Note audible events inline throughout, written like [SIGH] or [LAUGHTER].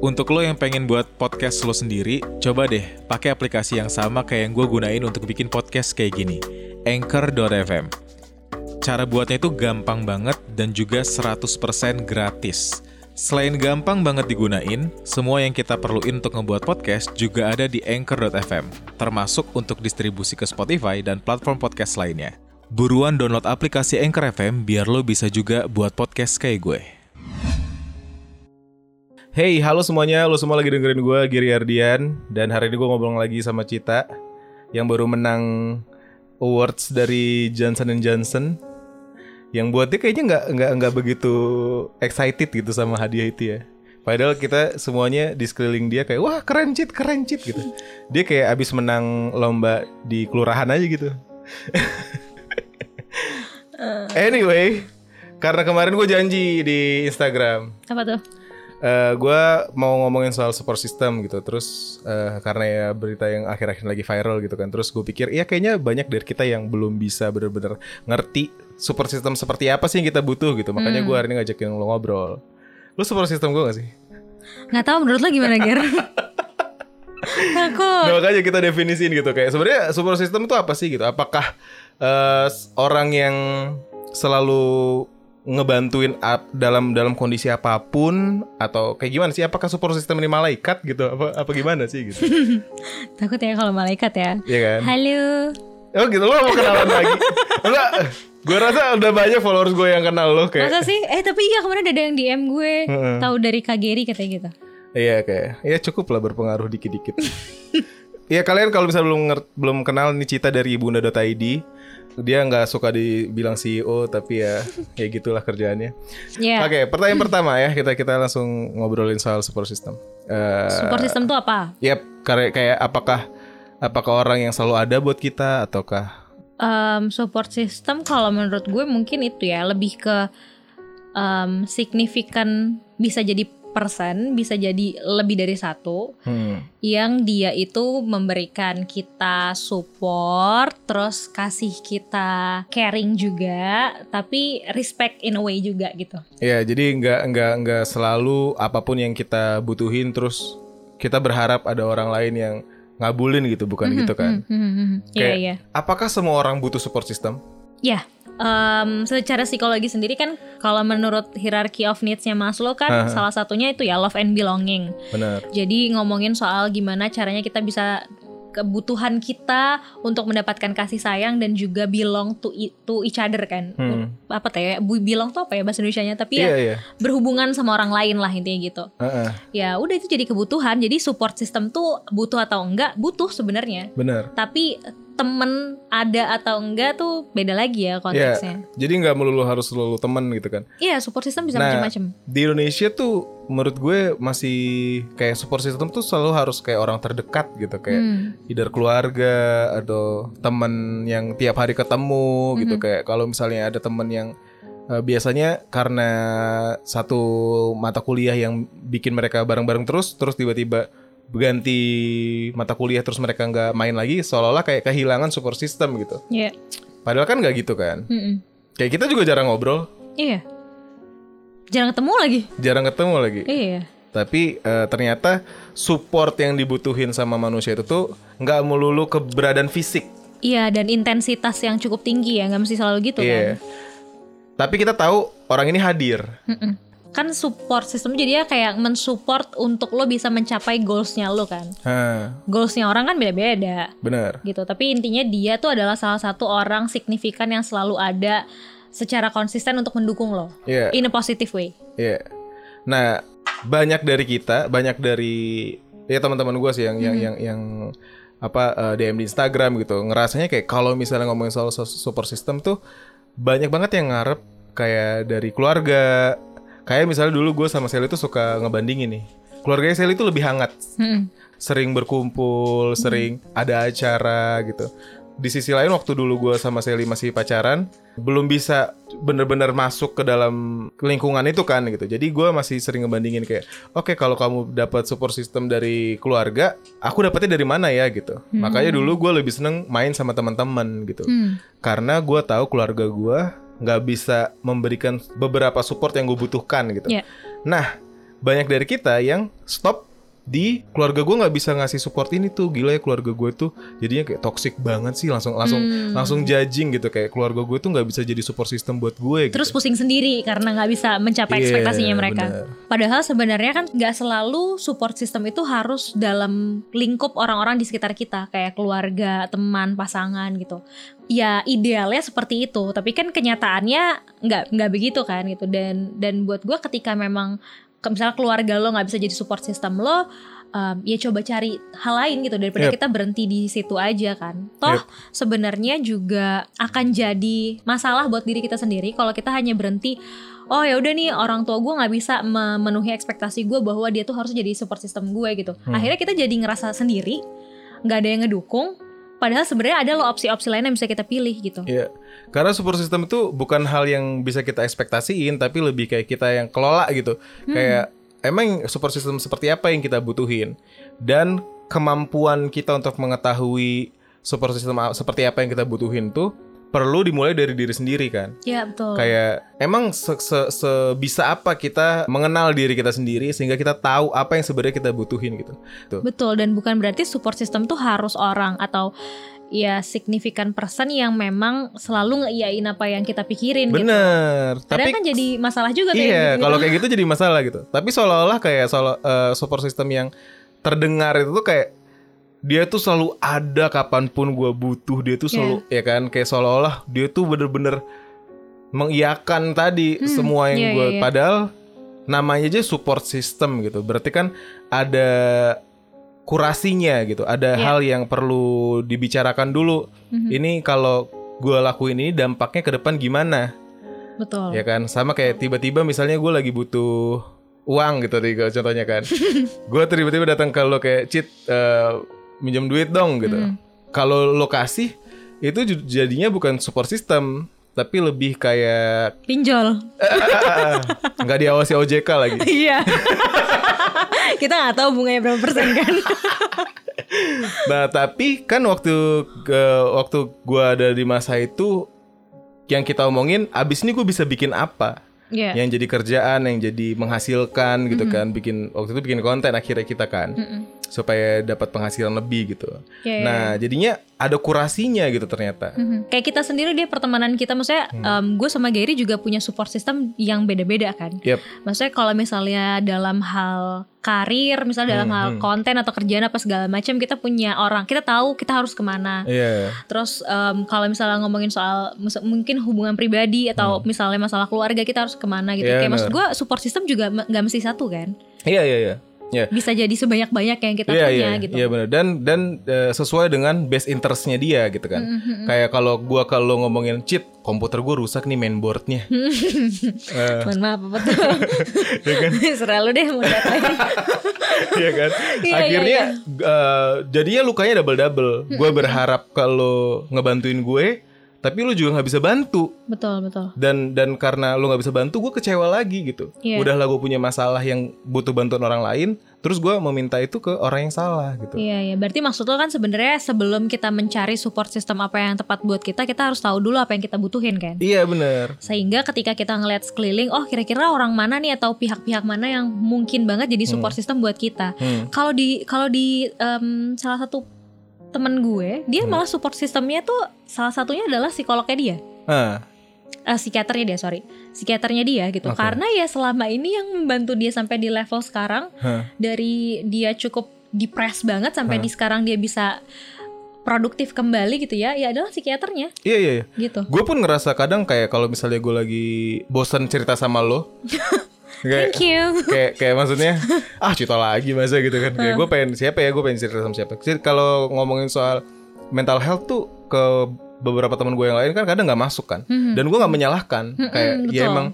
Untuk lo yang pengen buat podcast lo sendiri, coba deh pakai aplikasi yang sama kayak yang gue gunain untuk bikin podcast kayak gini, Anchor.fm. Cara buatnya itu gampang banget dan juga 100% gratis. Selain gampang banget digunain, semua yang kita perluin untuk ngebuat podcast juga ada di Anchor.fm, termasuk untuk distribusi ke Spotify dan platform podcast lainnya. Buruan download aplikasi Anchor FM biar lo bisa juga buat podcast kayak gue. Hey, halo semuanya. Lo semua lagi dengerin gue, Giri Ardian. Dan hari ini gue ngobrol lagi sama Cita yang baru menang awards dari Johnson Johnson. Yang buat dia kayaknya nggak nggak nggak begitu excited gitu sama hadiah itu ya. Padahal kita semuanya di sekeliling dia kayak wah keren cit keren cit gitu. Dia kayak abis menang lomba di kelurahan aja gitu. [LAUGHS] anyway, karena kemarin gue janji di Instagram Apa tuh? Eh, gue mau ngomongin soal support system gitu. Terus eh, karena ya berita yang akhir-akhir lagi viral gitu kan. Terus gue pikir ya kayaknya banyak dari kita yang belum bisa bener-bener ngerti support system seperti apa sih yang kita butuh gitu. Makanya gue hari ini ngajakin lo ngobrol. Lu support system gue gak sih? Nggak tahu menurut lo gimana Ger? [LAUGHS] Takut. Nah, makanya kita definisiin gitu. Kayak sebenarnya support system itu apa sih gitu? Apakah eh, orang yang selalu ngebantuin ap- dalam dalam kondisi apa pun atau kayak gimana sih apakah support system ini malaikat gitu apa apa gimana sih gitu [LAUGHS] Takut ya kalau malaikat ya. Iya kan? Halo. Oh gitu lo mau kenalan lagi Enggak Gue rasa udah banyak followers gue yang kenal lo kayak Masa sih? Eh tapi iya kemarin ada yang DM gue. Heeh. Tahu dari Kak Geri katanya gitu. Iya kayak Ya cukup lah berpengaruh dikit-dikit [LAUGHS] Iya kalian kalau misalnya belum belum kenal nih Cita dari ibunda.id Dia nggak suka dibilang CEO Tapi ya ya gitulah kerjaannya Ya. Oke pertanyaan pertama ya Kita kita langsung ngobrolin soal support system Eh, Support system tuh apa? Yap kayak, kayak apakah Apakah orang yang selalu ada buat kita Ataukah Em, support system kalau menurut gue mungkin itu ya lebih ke em, signifikan bisa jadi bisa jadi lebih dari satu. hmm, yang dia itu memberikan kita support, terus kasih kita caring juga, tapi respect in a way juga gitu. Ya, jadi nggak nggak nggak selalu apa pun yang kita butuhin terus kita berharap ada orang lain yang ngabulin gitu, bukan gitu kan? Hmm, hmm, hmm. Iya Kayak, iya. Apakah semua orang butuh support system? Ya, em, secara psikologi sendiri kan kalau menurut hierarchy of needs-nya Maslow kan Aha. salah satunya itu ya love and belonging. Benar. Jadi ngomongin soal gimana caranya kita bisa kebutuhan kita untuk mendapatkan kasih sayang dan juga belong to, i- to each other kan. Hmm. Apa tuh ya? Bu- Belong tuh apa ya bahasa Indonesianya? Tapi Iya ya iya. berhubungan sama orang lain lah intinya gitu. Heeh, Ya udah itu jadi kebutuhan. Jadi support system tuh butuh atau enggak butuh sebenarnya. benar. Tapi temen ada atau enggak tuh beda lagi ya Iya. konteksnya. Jadi nggak melulu harus selalu teman gitu kan? Iya support system bisa Nah, macam-macam. Di Indonesia tuh menurut gue masih kayak support system tuh selalu harus kayak orang terdekat gitu kayak Hmm. either keluarga atau teman yang tiap hari ketemu gitu Mhm. kayak kalau misalnya ada teman yang eh, biasanya karena satu mata kuliah yang bikin mereka bareng-bareng terus terus tiba-tiba ganti mata kuliah terus mereka nggak main lagi seolah-olah kayak kehilangan support system gitu Iya. padahal kan nggak gitu kan Mm-mm. kayak kita juga jarang ngobrol Iya. Jarang ketemu lagi. jarang ketemu lagi Iya. Tapi eh, ternyata support yang dibutuhin sama manusia itu tuh nggak melulu keberadaan fisik. Iya dan intensitas yang cukup tinggi ya nggak mesti selalu gitu Iya. kan. Tapi kita tahu orang ini hadir. Mm-mm. Kan support system jadi ya kayak mensupport untuk lo bisa mencapai goalsnya lo kan. Hah, Goalsnya orang kan beda-beda bener. gitu. Tapi intinya dia tuh adalah salah satu orang signifikan yang selalu ada secara konsisten untuk mendukung lo Iya, in a positive way. iya. Nah, banyak dari kita, banyak dari ya teman-teman gue sih yang yang yang yang apa eh, DM di Instagram gitu. Ngerasanya kayak kalau misalnya ngomongin soal so- support system tuh banyak banget yang ngarep kayak dari keluarga. Kayak misalnya dulu gue sama Sally tuh suka ngebandingin nih. Keluarganya Sally tuh lebih hangat. Mm-mm. sering berkumpul, sering ada acara gitu. Di sisi lain waktu dulu gue sama Sally masih pacaran, belum bisa bener-bener masuk ke dalam lingkungan itu kan gitu. Jadi gue masih sering ngebandingin kayak, oke kalau kamu dapat support system dari keluarga, aku dapetnya dari mana ya gitu. Makanya dulu gue lebih seneng main sama teman-teman gitu. Hmm. Karena gue tahu keluarga gue nggak bisa memberikan beberapa support yang gue butuhkan gitu. Iya. Nah, banyak dari kita yang stop di keluarga gue nggak bisa ngasih support ini tuh gila ya keluarga gue tuh jadinya kayak toxic banget sih langsung langsung Hmm. langsung judging gitu kayak keluarga gue tuh nggak bisa jadi support system buat gue Terus gitu. pusing sendiri karena nggak bisa mencapai Iya, ekspektasinya mereka. benar. Padahal sebenarnya kan nggak selalu support system itu harus dalam lingkup orang-orang di sekitar kita kayak keluarga, teman, pasangan gitu. Ya idealnya seperti itu, tapi kan kenyataannya nggak nggak begitu kan gitu. Dan dan buat gue ketika memang misalnya keluarga lo nggak bisa jadi support system lo, um, ya coba cari hal lain gitu daripada Yep. kita berhenti di situ aja kan. Toh Yep. sebenarnya juga akan jadi masalah buat diri kita sendiri kalau kita hanya berhenti oh ya udah nih orang tua gue nggak bisa memenuhi ekspektasi gue bahwa dia tuh harus jadi support system gue gitu Hmm. akhirnya kita jadi ngerasa sendiri nggak ada yang ngedukung padahal sebenarnya ada loh opsi-opsi lain yang bisa kita pilih gitu. Iya, karena support system itu bukan hal yang bisa kita ekspektasiin, tapi lebih kayak kita yang kelola gitu. Kayak emang support system seperti apa yang kita butuhin? Dan kemampuan kita untuk mengetahui support system seperti apa yang kita butuhin tuh perlu dimulai dari diri sendiri kan. ya betul Kayak emang se- se- sebisa apa kita mengenal diri kita sendiri sehingga kita tahu apa yang sebenarnya kita butuhin gitu. Tuh. betul dan bukan berarti support system tuh harus orang atau ya signifikan person yang memang selalu ngeiyain apa yang kita pikirin gitu Bener. Padahal kan jadi masalah juga kayak Iya, gitu-gitu. kalau kayak gitu jadi masalah gitu. Tapi seolah-olah kayak soal eh, support system yang terdengar itu tuh kayak dia tuh selalu ada kapan pun gua butuh dia tuh selalu Iya. ya kan kayak seolah-olah dia tuh bener-bener mengiyakan tadi Hmm, semua yang iya, gue iya, iya. padahal namanya aja support system gitu. Berarti kan ada kurasinya gitu. Ada Iya. hal yang perlu dibicarakan dulu. Mhm. Ini kalau gue lakuin ini dampaknya ke depan gimana? betul ya kan sama kayak tiba-tiba misalnya gue lagi butuh uang gitu kalau contohnya kan [LAUGHS] gue tiba-tiba datang ke lo kayak cheat eh, minjem duit dong gitu. Hmm. kalau lo kasih itu jadinya bukan support system tapi lebih kayak pinjol. [LAUGHS] Nggak diawasi OJK lagi. [LAUGHS] Iya. [LAUGHS] Kita nggak tahu bunganya berapa persen kan? Nah tapi kan waktu ke waktu gue ada di masa itu yang kita omongin abis ini gue bisa bikin apa? Iya. yang jadi kerjaan yang jadi menghasilkan gitu kan bikin waktu itu bikin konten akhirnya kita kan. Mm-mm. Supaya dapat penghasilan lebih gitu Iya, iya, nah jadinya ada kurasinya gitu ternyata Mhm. Kayak kita sendiri dia pertemanan kita maksudnya em, gue sama Gary juga punya support system yang beda-beda kan. Yep. Maksudnya kalau misalnya dalam hal karir, misalnya dalam Hmm, hal hmm. konten atau kerjaan apa segala macam kita punya orang, kita tahu kita harus ke mana. Iya Terus em, kalau misalnya ngomongin soal mungkin hubungan pribadi atau misalnya masalah keluarga kita harus ke mana gitu. Hmm. Iya, Kayak maksud bener. gue support system juga nggak mesti satu kan. iya iya iya Iya. Bisa jadi sebanyak-banyak yang kita Iya punya iya gitu. iya benar dan dan eh, sesuai dengan best interestnya dia gitu kan Mhm. kayak kalau gua kalau ngomongin cheat komputer gua rusak nih mainboardnya [LAUGHS] Eh, Mohon maaf apa tuh. [LAUGHS] ya kan [LAUGHS] Serah lu deh mau datain. Iya kan Iya, akhirnya iya, eh, jadinya lukanya double double gue berharap kalau ngebantuin gue tapi lu juga nggak bisa bantu betul betul. dan dan karena lu nggak bisa bantu gue kecewa lagi gitu Iya. udahlah gue punya masalah yang butuh bantuan orang lain terus gue meminta itu ke orang yang salah gitu Iya iya. Berarti maksud lo kan sebenarnya sebelum kita mencari support system apa yang tepat buat kita, kita harus tahu dulu apa yang kita butuhin kan. iya bener Sehingga ketika kita ngeliat sekeliling, oh kira-kira orang mana nih atau pihak-pihak mana yang mungkin banget jadi support system buat kita. Hmm. Kalau di kalau di em, salah satu temen gue, dia Hmm. malah support sistemnya tuh salah satunya adalah psikolognya dia. ah Eh, psikiaternya dia sorry psikiaternya dia gitu Oke. karena ya selama ini yang membantu dia sampai di level sekarang Hah. dari dia cukup depres banget sampai Hah. di sekarang dia bisa produktif kembali gitu ya ya adalah psikiaternya iya iya, iya. gitu gue pun ngerasa kadang kayak kalau misalnya gue lagi bosan cerita sama lo [LAUGHS] kayak thank you. [LAUGHS] kayak kayak maksudnya [LAUGHS] ah cerita lagi masa gitu kan. Kayak gue pengen siapa ya gue pengen cerita sama siapa. Jadi kalau ngomongin soal mental health tuh ke beberapa teman gue yang lain kan kadang nggak masuk kan. Mhm. dan gue nggak menyalahkan. Mhm, kayak ya betul. emang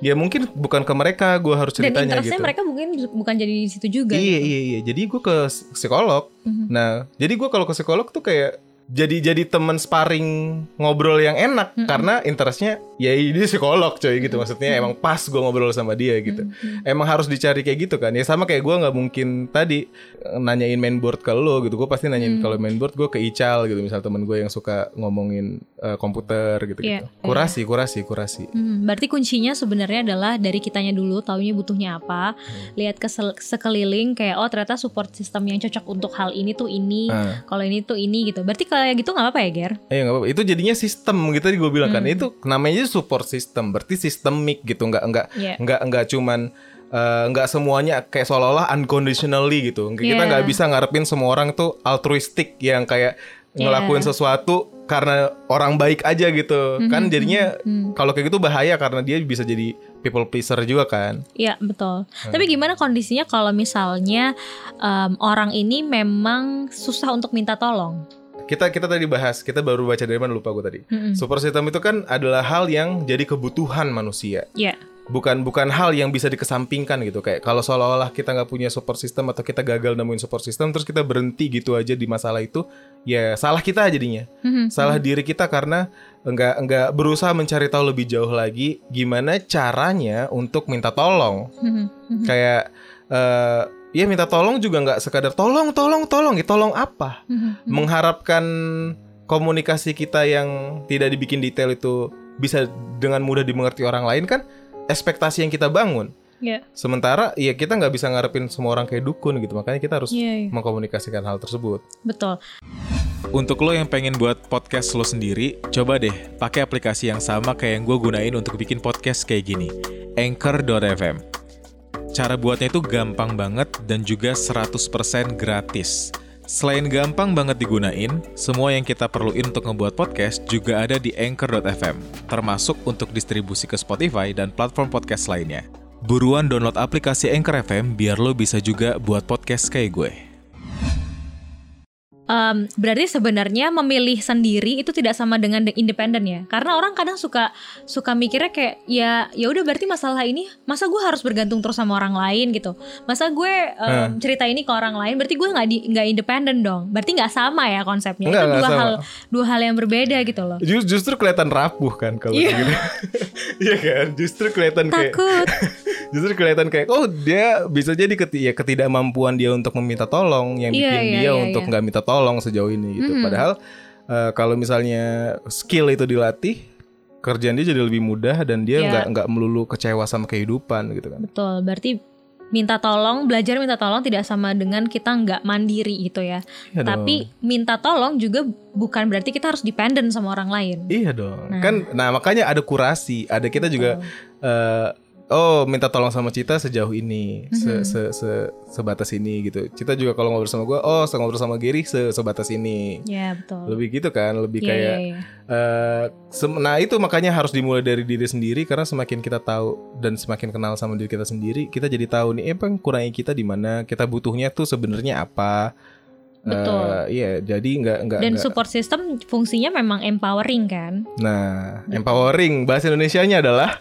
ya mungkin bukan ke mereka gue harus dan ceritanya interestnya gitu. mereka mungkin bukan jadi di situ juga iya gitu. iya iya. Jadi gue ke psikolog. Mhm. nah jadi gue kalau ke psikolog tuh kayak jadi jadi teman sparring ngobrol yang enak karena interestnya ya dia psikolog coy gitu. Maksudnya emang pas gue ngobrol sama dia gitu. Emang harus dicari kayak gitu kan. Ya sama kayak gue nggak mungkin tadi eh, nanyain mainboard ke lo gitu. Gue pasti nanyain kalau mainboard gue ke Ical gitu. Misal temen gue yang suka ngomongin eh, komputer gitu gitu Iya, kurasi kurasi kurasi. Hmm, berarti kuncinya sebenarnya adalah dari kitanya dulu, taunya butuhnya apa, Hmm. lihat ke sekeliling kayak oh ternyata support system yang cocok untuk hal ini tuh ini, Ah. kalau ini tuh ini gitu. Berarti kayak gitu nggak apa-apa ya, Ger? Eh nggak apa-apa. Itu jadinya sistem gitu tadi gue bilang kan. Hmm. Itu namanya support system. Berarti sistemik gitu. Nggak nggak Iya. nggak nggak cuman eh, nggak semuanya kayak seolah-olah unconditionally gitu. Kita Iya. nggak bisa ngarepin semua orang tuh altruistik yang kayak ngelakuin Iya. sesuatu karena orang baik aja gitu. Hmm, Kan jadinya hmm. kalau kayak gitu bahaya karena dia bisa jadi people pleaser juga kan. Iya betul. Hmm. Tapi gimana kondisinya kalau misalnya em, orang ini memang susah untuk minta tolong? Kita kita tadi bahas, kita baru baca dari mana lupa gue tadi. Mm-mm. Support system itu kan adalah hal yang jadi kebutuhan manusia. Iya. bukan bukan hal yang bisa dikesampingkan gitu kayak kalau seolah-olah kita nggak punya support system atau kita gagal nemuin support system terus kita berhenti gitu aja di masalah itu ya salah kita jadinya Mhm. salah diri kita karena nggak nggak berusaha mencari tahu lebih jauh lagi gimana caranya untuk minta tolong Mhm. Mhm. kayak eh ya minta tolong juga nggak sekadar tolong tolong tolong ya tolong apa Mhm. mengharapkan komunikasi kita yang tidak dibikin detail itu bisa dengan mudah dimengerti orang lain kan ekspektasi yang kita bangun. Iya. Sementara ya kita nggak bisa ngarepin semua orang kayak dukun gitu. Makanya kita harus Iya, iya. mengkomunikasikan hal tersebut. Betul. Untuk lo yang pengen buat podcast lo sendiri, coba deh pakai aplikasi yang sama kayak yang gue gunain untuk bikin podcast kayak gini. Anchor.fm Cara buatnya itu gampang banget dan juga 100% gratis. Selain gampang banget digunain, semua yang kita perluin untuk ngebuat podcast juga ada di Anchor.fm, termasuk untuk distribusi ke Spotify dan platform podcast lainnya. Buruan download aplikasi Anchor FM biar lo bisa juga buat podcast kayak gue. Em, berarti sebenarnya memilih sendiri itu tidak sama dengan de- independen ya? Karena orang kadang suka suka mikirnya kayak ya ya udah berarti masalah ini masa gue harus bergantung terus sama orang lain gitu? Masa gue em, cerita ini ke orang lain berarti gue nggak di nggak independen dong? Berarti nggak sama ya konsepnya? Nggak, itu dua sama. hal dua hal yang berbeda gitu loh. Ju- Justru kelihatan rapuh kan kalau kayak gitu. [LAUGHS] Iya kan? Justru kelihatan kayak takut [LAUGHS] justru kelihatan kayak oh dia bisa jadi keti ya ketidakmampuan dia untuk meminta tolong yang Iya, bikin iya, dia iya, untuk iya. nggak minta tolong sejauh ini gitu. Mhm. Padahal eh, kalau misalnya skill itu dilatih kerjaan dia jadi lebih mudah dan dia Iya. nggak nggak melulu kecewa sama kehidupan gitu kan. betul berarti minta tolong belajar minta tolong tidak sama dengan kita nggak mandiri gitu ya Iya dong. tapi minta tolong juga bukan berarti kita harus dependen sama orang lain Iya dong. Nah. Kan nah makanya ada kurasi, ada kita juga eh, oh minta tolong sama Cita sejauh ini, se, Mhm. se, se- sebatas ini gitu. Cita juga kalau ngobrol sama gue, oh se- ngobrol sama Giri se, sebatas ini. ya betul Lebih gitu kan, lebih Iya, kayak iya, iya. eh, sem- nah itu makanya harus dimulai dari diri sendiri karena semakin kita tahu dan semakin kenal sama diri kita sendiri, kita jadi tahu nih, eh kurangnya kita di mana, kita butuhnya tuh sebenarnya apa. Betul. Eh, iya, jadi nggak nggak Dan nggak- support system fungsinya memang empowering kan, Nah, empowering bahasa Indonesianya adalah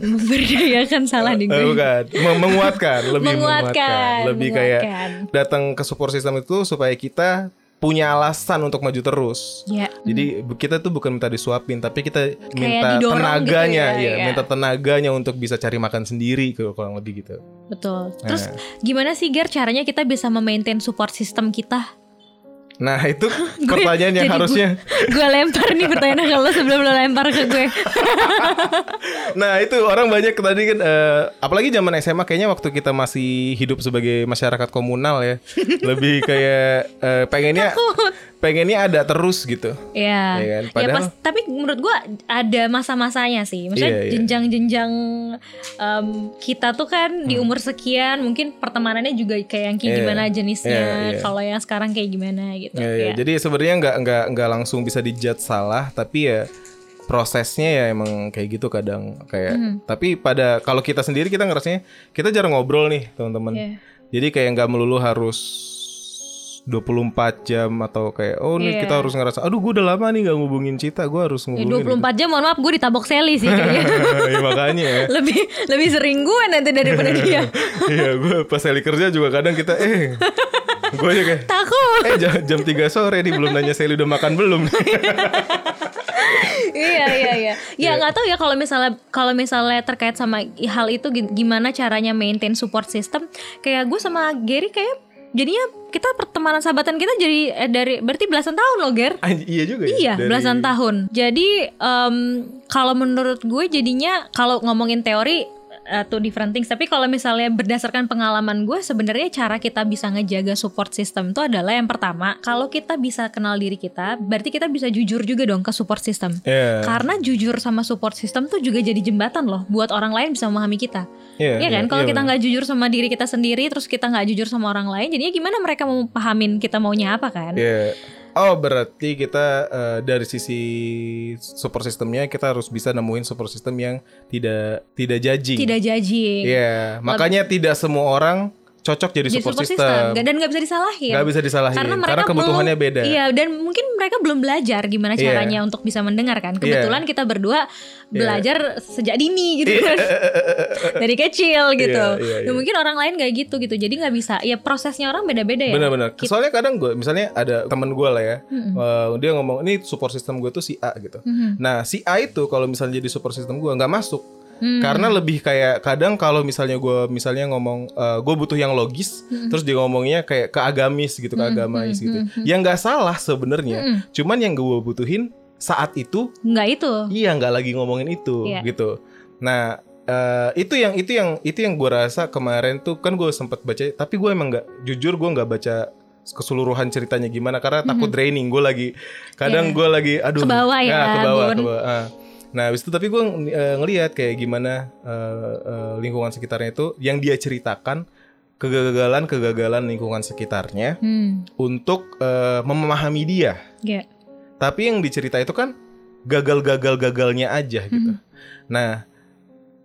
memberdayakan salah nih Eh, gue. bukan, Mem- menguatkan, lebih menguatkan, lebih kayak menguatkan. datang ke support system itu supaya kita punya alasan untuk maju terus. Ya, Jadi kita tuh bukan minta disuapin, tapi kita minta didorong tenaganya, gitu ya, ya, iya. minta tenaganya untuk bisa cari makan sendiri kalau kurang lebih gitu. betul. Terus Nah. gimana sih Ger caranya kita bisa memaintain support system kita? Nah [LAUGHS] itu pertanyaan yang harusnya. Gue lempar nih pertanyaan ke lo sebelum lo lempar ke gue. [LAUGHS] Nah itu orang banyak tadi kan, eh, apalagi zaman SMA kayaknya waktu kita masih hidup sebagai masyarakat komunal ya, [LAUGHS] lebih kayak eh, pengennya pengennya ada terus gitu. Ya, Iya kan? ya Padahal- pas, tapi menurut gue ada masa-masanya sih. Maksudnya Iya, iya. jenjang-jenjang em, kita tuh kan di umur sekian, mungkin pertemanannya juga kayak yang kayak Hmm. Iya, gimana jenisnya. iya, iya. Kalau yang sekarang kayak gimana gitu. Ya, ya. Ya. Jadi sebenarnya nggak nggak nggak langsung bisa dijudge salah, tapi ya prosesnya ya emang kayak gitu kadang kayak. Mhm. Tapi pada kalau kita sendiri kita ngerasanya kita jarang ngobrol nih teman-teman. Iya. Jadi kayak nggak melulu harus 24 jam atau kayak oh nih Iya. kita harus ngerasa aduh gue udah lama nih nggak ngubungin Cita gue harus Ya, ngubungin 24 jam mohon maaf gue ditabok Sally sih kayaknya. [LAUGHS] ya makanya ya [LAUGHS] lebih lebih sering gue nanti daripada dia. [LAUGHS] iya gue pas kali kerja juga kadang kita eh gue aja kayak Takut. Eh jam, jam 3 sore nih belum nanya Sally udah makan belum. iya iya iya. Ya nggak tahu ya kalau misalnya kalau misalnya terkait sama hal itu gi- gimana caranya maintain support system. Kayak gue sama Gary kayak jadinya kita pertemanan sahabatan kita jadi eh, dari berarti belasan tahun loh Ger. Anj- iya juga ya. Iya, dari- belasan tahun. Jadi em, kalau menurut gue jadinya kalau ngomongin teori uh, two different things. Tapi kalau misalnya berdasarkan pengalaman gue, sebenarnya cara kita bisa ngejaga support system itu adalah yang pertama, kalau kita bisa kenal diri kita, berarti kita bisa jujur juga dong ke support system. Iya. Karena jujur sama support system tuh juga jadi jembatan loh buat orang lain bisa memahami kita. Iya, kan? iya, Kalau iya, kita nggak jujur sama diri kita sendiri, terus kita nggak jujur sama orang lain, jadinya gimana mereka mau pahamin kita maunya apa kan? Iya. Oh berarti kita eh, dari sisi support systemnya kita harus bisa nemuin support system yang tidak tidak judging. Tidak judging. Iya, makanya tidak semua orang cocok jadi, Jadi support, system. Nggak- dan nggak bisa disalahin. Nggak bisa disalahin Karena karena, mereka kebutuhannya belum, beda. Iya, dan mungkin mereka belum belajar gimana Iya. caranya untuk bisa mendengar kan. Kebetulan kita berdua belajar sejak dini gitu kan. [LAUGHS] Dari kecil gitu. Iya, iya, Ya, iya. mungkin orang lain kayak gitu gitu. Jadi nggak bisa. Ya prosesnya orang beda-beda ya. Benar-benar. Soalnya kadang gue, misalnya ada temen gue lah ya, Mm-mm. eh, dia ngomong ini support system gue tuh si A gitu. Mhm. Nah si A itu kalau misalnya jadi support system gue nggak masuk. Hmm. Karena lebih kayak kadang kalau misalnya gue misalnya ngomong gue butuh yang logis, terus dia ngomongnya kayak ke agamis gitu, ke agamais gitu. Yang nggak salah sebenarnya, Mm-mm. cuman yang gue butuhin saat itu Nggak itu. iya nggak lagi ngomongin itu Iya. gitu. Nah eh, itu yang itu yang itu yang gue rasa kemarin tuh kan gue sempat baca, tapi gue emang nggak jujur gue nggak baca keseluruhan ceritanya gimana karena takut draining gue lagi kadang Iya. gue lagi aduh Kebawa ya, ke bawah, ke bawah. Ah. Nah, habis itu tapi gue eh, ngelihat kayak gimana eh, eh, lingkungan sekitarnya itu yang dia ceritakan kegagalan-kegagalan lingkungan sekitarnya Hmm. untuk eh, memahami dia. Ya. Tapi yang dicerita itu kan gagal-gagal-gagalnya aja gitu. Nah,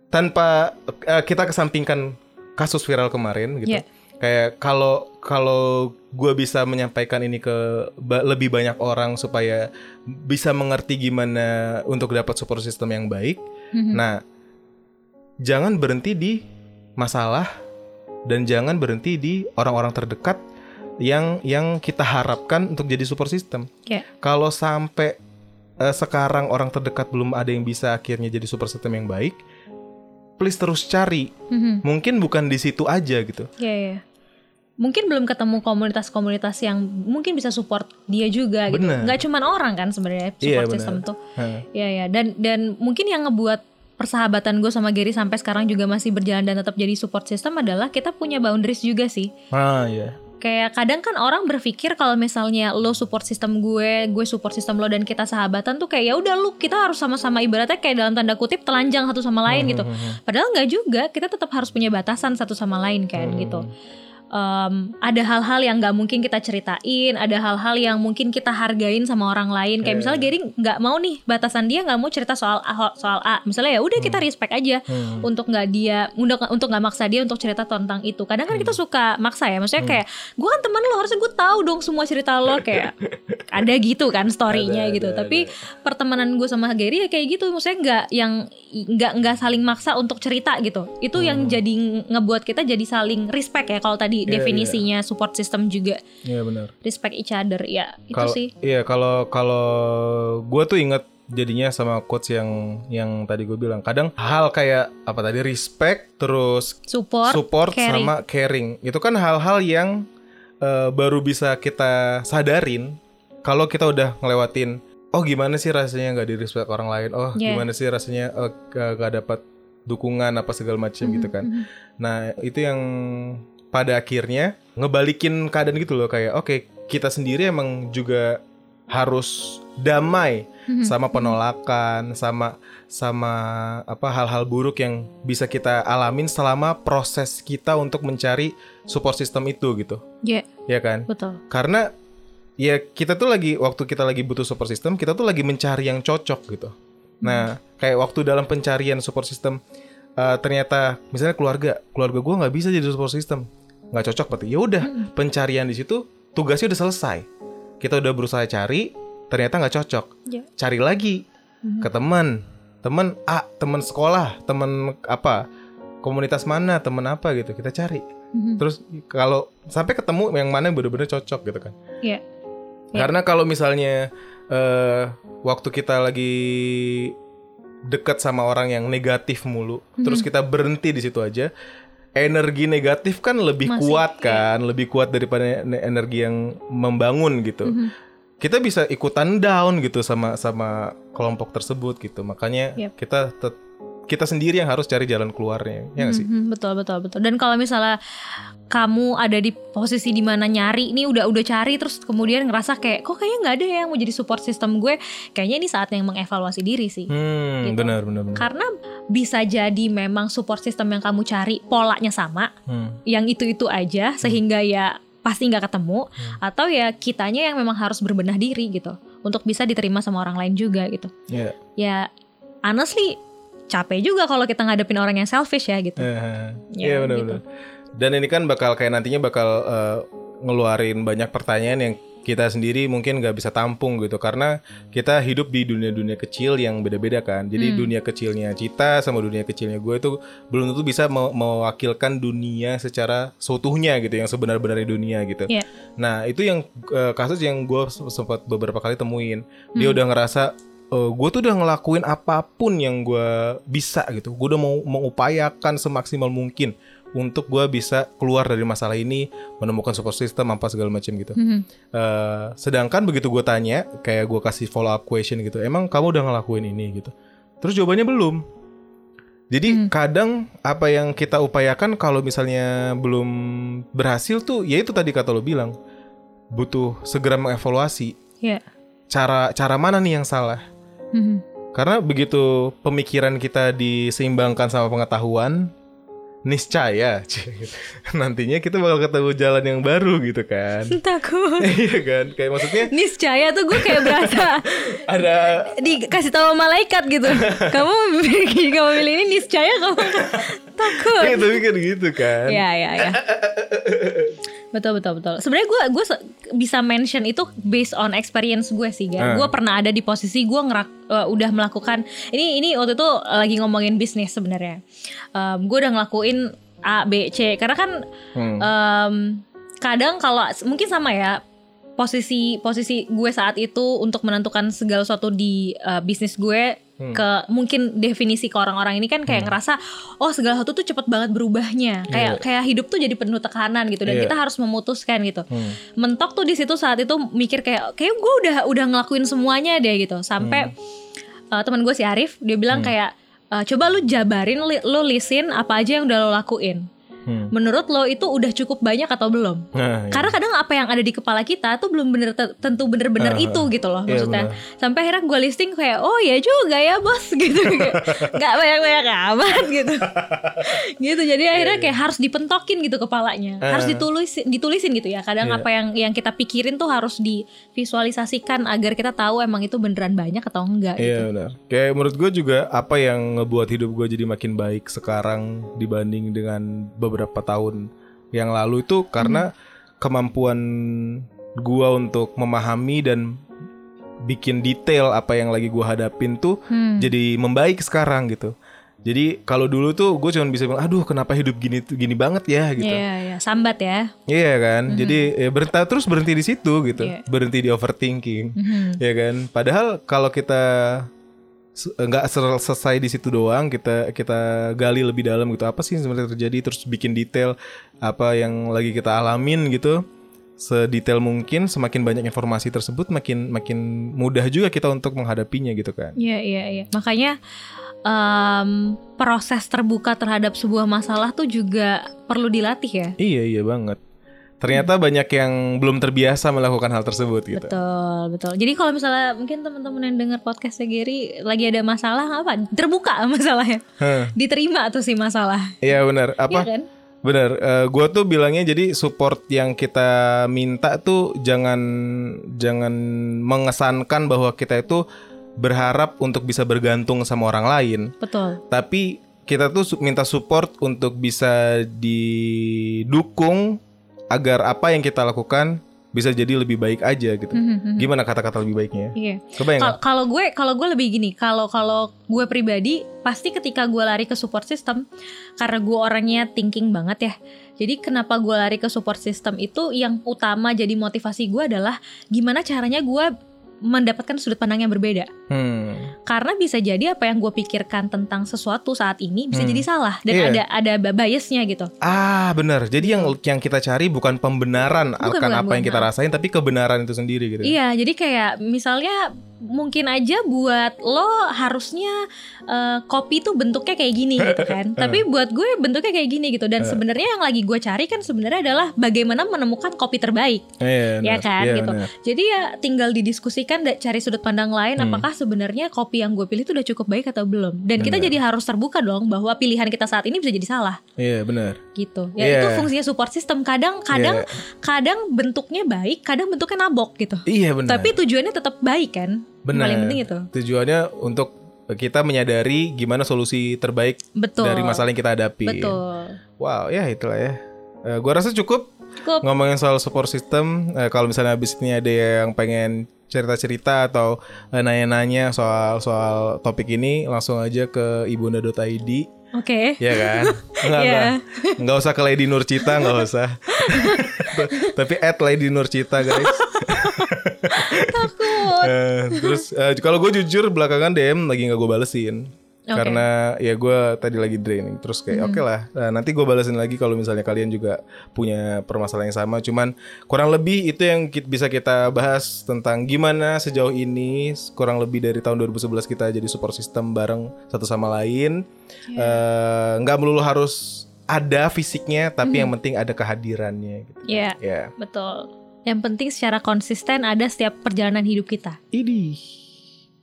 tanpa eh, kita kesampingkan kasus viral kemarin gitu. Iya. Kayak kalau kalau gue bisa menyampaikan ini ke ba- lebih banyak orang supaya bisa mengerti gimana untuk dapat support system yang baik. Mhm. Nah, jangan berhenti di masalah dan jangan berhenti di orang-orang terdekat yang yang kita harapkan untuk jadi support system. Ya. Kalau sampai eh, sekarang orang terdekat belum ada yang bisa akhirnya jadi support system yang baik, please terus cari. Mhm. Mungkin bukan di situ aja gitu. Iya, iya. Mungkin belum ketemu komunitas-komunitas yang mungkin bisa support dia juga gitu. Bener. Nggak cuman orang kan sebenarnya Iya, support bener. system tuh. Iya, iya. Dan dan mungkin yang ngebuat persahabatan gue sama Gary sampai sekarang juga masih berjalan dan tetap jadi support system adalah kita punya boundaries juga sih. Ah ya. Kayak kadang kan orang berpikir kalau misalnya lo support system gue, gue support system lo dan kita sahabatan tuh kayak ya udah lu kita harus sama-sama ibaratnya kayak dalam tanda kutip telanjang satu sama lain gitu. Padahal nggak juga, kita tetap harus punya batasan satu sama lain kan gitu. Em, ada hal-hal yang nggak mungkin kita ceritain, ada hal-hal yang mungkin kita hargain sama orang lain. Kayak misalnya Gary nggak mau nih batasan dia nggak mau cerita soal A, soal A. Misalnya ya udah kita respect aja Hmm. untuk nggak dia untuk untuk nggak maksa dia untuk cerita tentang itu. Kadang kan kita suka maksa ya, maksudnya kayak gue kan teman lo harusnya gue tahu dong semua cerita lo kayak ada gitu kan storynya Ada, gitu. ada, Tapi pertemanan gue sama Gary ya kayak gitu, maksudnya nggak yang nggak nggak saling maksa untuk cerita gitu. Itu yang jadi ngebuat kita jadi saling respect ya kalau tadi Hmm. Iya, definisinya support system juga Iya benar. respect each other ya itu Kalau sih. iya kalau kalau gue tuh inget jadinya sama quotes yang yang tadi gue bilang kadang hal kayak apa tadi respect terus Support, support caring. sama caring itu kan hal-hal yang eh, baru bisa kita sadarin kalau kita udah ngelewatin oh gimana sih rasanya nggak di respect orang lain oh Yeah. gimana sih rasanya eh, gak, gak dapat dukungan apa segala macam gitu kan Mhm. nah itu yang pada akhirnya ngebalikin keadaan gitu loh kayak oke kita sendiri emang juga harus damai Mhm. sama penolakan sama sama apa hal-hal buruk yang bisa kita alamin selama proses kita untuk mencari support system itu gitu. Ya, ya kan? Betul. karena ya kita tuh lagi waktu kita lagi butuh support system kita tuh lagi mencari yang cocok gitu. Nah kayak waktu dalam pencarian support system eh, ternyata misalnya keluarga keluarga gue nggak bisa jadi support system nggak cocok berarti ya udah pencarian di situ tugasnya udah selesai kita udah berusaha cari ternyata nggak cocok Ya. cari lagi ke teman teman A teman sekolah teman apa komunitas mana teman apa gitu kita cari Mhm. Terus kalau sampai ketemu yang mana yang bener-bener cocok gitu kan. Iya. Iya. Karena kalau misalnya eh waktu kita lagi dekat sama orang yang negatif mulu, Mhm. terus kita berhenti di situ aja, energi negatif kan lebih Masih, kuat iya. kan, lebih kuat daripada ne- energi yang membangun gitu. Mhm. Kita bisa ikutan down gitu sama sama kelompok tersebut gitu. Makanya Yep. kita tet- kita sendiri yang harus cari jalan keluarnya, ya nggak sih? Mhm, betul betul betul. Dan kalau misalnya kamu ada di posisi di mana nyari nih udah udah cari terus kemudian ngerasa kayak kok kayaknya nggak ada yang mau jadi support system gue, kayaknya ini saatnya yang mengevaluasi diri sih. Hmm, Gitu. benar benar benar. Karena bisa jadi memang support system yang kamu cari polanya sama, Hmm. yang itu-itu aja sehingga ya pasti nggak ketemu Hmm. atau ya kitanya yang memang harus berbenah diri gitu untuk bisa diterima sama orang lain juga gitu. Ya. Ya honestly capek juga kalau kita ngadepin orang yang selfish ya gitu. Eh, Ya, Iya benar gitu. benar. Dan ini kan bakal kayak nantinya bakal eh, ngeluarin banyak pertanyaan yang kita sendiri mungkin nggak bisa tampung gitu karena kita hidup di dunia-dunia kecil yang beda-beda kan. Jadi Hmm. dunia kecilnya Cita sama dunia kecilnya gue itu belum tentu bisa me- mewakilkan dunia secara seutuhnya gitu yang sebenar-benarnya dunia gitu. Iya. Nah itu yang eh, kasus yang gue sempat beberapa kali temuin. Dia Hmm. udah ngerasa gue tuh udah ngelakuin apa pun yang gue bisa gitu. Gue udah mau mengupayakan semaksimal mungkin untuk gue bisa keluar dari masalah ini, menemukan support system apa segala macam gitu. Mhm. Eh, sedangkan begitu gue tanya, kayak gue kasih follow up question gitu, emang kamu udah ngelakuin ini gitu. Terus jawabannya belum. Jadi Hmm. kadang apa yang kita upayakan kalau misalnya belum berhasil tuh, ya itu tadi kata lo bilang butuh segera mengevaluasi Iya. cara cara mana nih yang salah. Mhm. Karena begitu pemikiran kita diseimbangkan sama pengetahuan, niscaya [LAUGHS] nantinya kita bakal ketemu jalan yang baru gitu kan. [LAUGHS] Takut. Iya kan, kayak maksudnya [LAUGHS] Niscaya tuh gue kayak berasa ada dikasih tahu malaikat gitu. Kamu pilih kamu pilih ini niscaya kamu takut. Iya tapi kan gitu kan. Ya ya ya. Betul betul betul. Sebenarnya gue gue bisa mention itu based on experience gue sih, Ah. Gan. Gue pernah ada di posisi gue ngerak eh, udah melakukan ini ini waktu itu lagi ngomongin bisnis sebenarnya. Em, gue udah ngelakuin A B C karena kan Hmm. em, kadang kalau mungkin sama ya posisi posisi gue saat itu untuk menentukan segala sesuatu di eh, bisnis gue Hmm. ke mungkin definisi ke orang-orang ini kan kayak ngerasa oh segala sesuatu tuh cepet banget berubahnya kayak Iya. kayak hidup tuh jadi penuh tekanan gitu dan Iya. kita harus memutuskan gitu Hmm. mentok tuh di situ saat itu mikir kayak kayak gue udah udah ngelakuin semuanya deh gitu sampai uh, teman gue si Arif dia bilang Hmm. kayak uh, coba lu jabarin li- lu lisin apa aja yang udah lo lakuin Hmm. menurut lo itu udah cukup banyak atau belum Nah, iya. karena kadang apa yang ada di kepala kita tuh belum bener te- tentu bener-bener Ah, itu gitu loh iya, maksudnya benar. sampai akhirnya gue listing kayak oh ya juga ya bos [LAUGHS] gitu nggak banyak-banyak amat [LAUGHS] gitu gitu jadi akhirnya kayak harus dipentokin gitu kepalanya Ah. harus ditulisin ditulisin gitu ya kadang Iya. apa yang yang kita pikirin tuh harus divisualisasikan agar kita tahu emang itu beneran banyak atau enggak gitu. Iya benar. Kayak menurut gue juga apa yang ngebuat hidup gue jadi makin baik sekarang dibanding dengan beberapa tahun yang lalu itu karena kemampuan gue untuk memahami dan bikin detail apa yang lagi gue hadapin tuh Hmm. jadi membaik sekarang gitu. Jadi kalau dulu tuh gue cuma bisa bilang, aduh kenapa hidup gini gini banget ya gitu. Iya, iya, sambat ya. Iya kan, jadi ya berhenti terus berhenti di situ gitu, Iya. berhenti di overthinking, Mhm. ya kan. Padahal kalau kita nggak sel- selesai di situ doang, kita kita gali lebih dalam gitu, apa sih sebenarnya terjadi, terus bikin detail apa yang lagi kita alamin gitu, sedetail mungkin. Semakin banyak informasi tersebut, makin makin mudah juga kita untuk menghadapinya gitu kan. Iya iya iya. Makanya em, proses terbuka terhadap sebuah masalah tuh juga perlu dilatih ya. Iya iya banget. Ternyata banyak yang belum terbiasa melakukan hal tersebut gitu. Betul betul. Jadi kalau misalnya mungkin teman-teman yang dengar podcastnya Gary lagi ada masalah apa terbuka masalahnya, Hah. diterima tuh si masalah. Iya benar. Apa? Iya kan? Bener, gue tuh bilangnya jadi support yang kita minta tuh jangan jangan mengesankan bahwa kita itu berharap untuk bisa bergantung sama orang lain, Betul. tapi kita tuh minta support untuk bisa didukung agar apa yang kita lakukan bisa jadi lebih baik aja gitu. Mhm, mhm. Gimana kata-kata lebih baiknya? Iya. Kal- nggak? Kalau gue kalau gue lebih gini, kalau kalau gue pribadi pasti ketika gue lari ke support system karena gue orangnya thinking banget ya. Jadi kenapa gue lari ke support system itu yang utama jadi motivasi gue adalah gimana caranya gue mendapatkan sudut pandang yang berbeda. Hmm. Karena bisa jadi apa yang gue pikirkan tentang sesuatu saat ini bisa Hmm. jadi salah dan Iya. ada ada biasnya gitu. Ah, benar. Jadi yang yang kita cari bukan pembenaran Bukan, akan bukan, apa yang bukan. kita rasain, tapi kebenaran itu sendiri gitu. Iya, jadi kayak misalnya mungkin aja buat lo harusnya eh, kopi tuh bentuknya kayak gini gitu [LAUGHS] kan. Tapi buat gue bentuknya kayak gini gitu. Dan sebenarnya yang lagi gue cari kan sebenarnya adalah bagaimana menemukan kopi terbaik. Iya, Ya kan Iya, gitu. benar. Jadi ya tinggal didiskusikan cari sudut pandang lain Hmm. apakah sebenarnya kopi yang gue pilih itu udah cukup baik atau belum. Dan kita Benar. jadi harus terbuka dong bahwa pilihan kita saat ini bisa jadi salah Iya, benar. gitu. Ya Iya. itu fungsinya support system. Kadang kadang Iya. kadang bentuknya baik, kadang bentuknya nabok gitu. Iya, benar. Tapi tujuannya tetap baik kan? Benar. Paling penting itu. Tujuannya untuk kita menyadari gimana solusi terbaik Betul. dari masalah yang kita hadapi. Betul. Wow, ya itulah ya. Eh, gua rasa cukup Cukup. ngomongin soal support system. Eh, kalau misalnya abis ini ada yang pengen cerita-cerita atau eh, nanya-nanya soal soal topik ini, langsung aja ke ibunda.id. Oke. Ya kan? [LAUGHS] Enggak, Iya. enggak. Enggak usah ke Lady Nurcita, enggak usah. [LAUGHS] Tapi at Lady Nurcita, guys. [LAUGHS] [LAUGHS] Takut. Eh, terus eh, kalau gue jujur belakangan DM lagi nggak gue balesin. Hmm. karena ya gue tadi lagi draining terus kayak oke lah Nah, nanti gue balesin lagi kalau misalnya kalian juga punya permasalahan yang sama cuman kurang lebih itu yang ki- bisa kita bahas tentang gimana sejauh ini kurang lebih dari tahun 2011 kita jadi support system bareng satu sama lain Iya. Eh, nggak melulu harus ada fisiknya tapi Hmm. yang penting ada kehadirannya gitu Iya, ya betul. Yang penting secara konsisten ada setiap perjalanan hidup kita. Idi.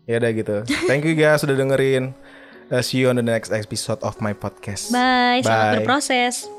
Ya udah gitu. Thank you guys sudah dengerin. Uh, see you on the next episode of my podcast. Bye, selamat Bye. berproses.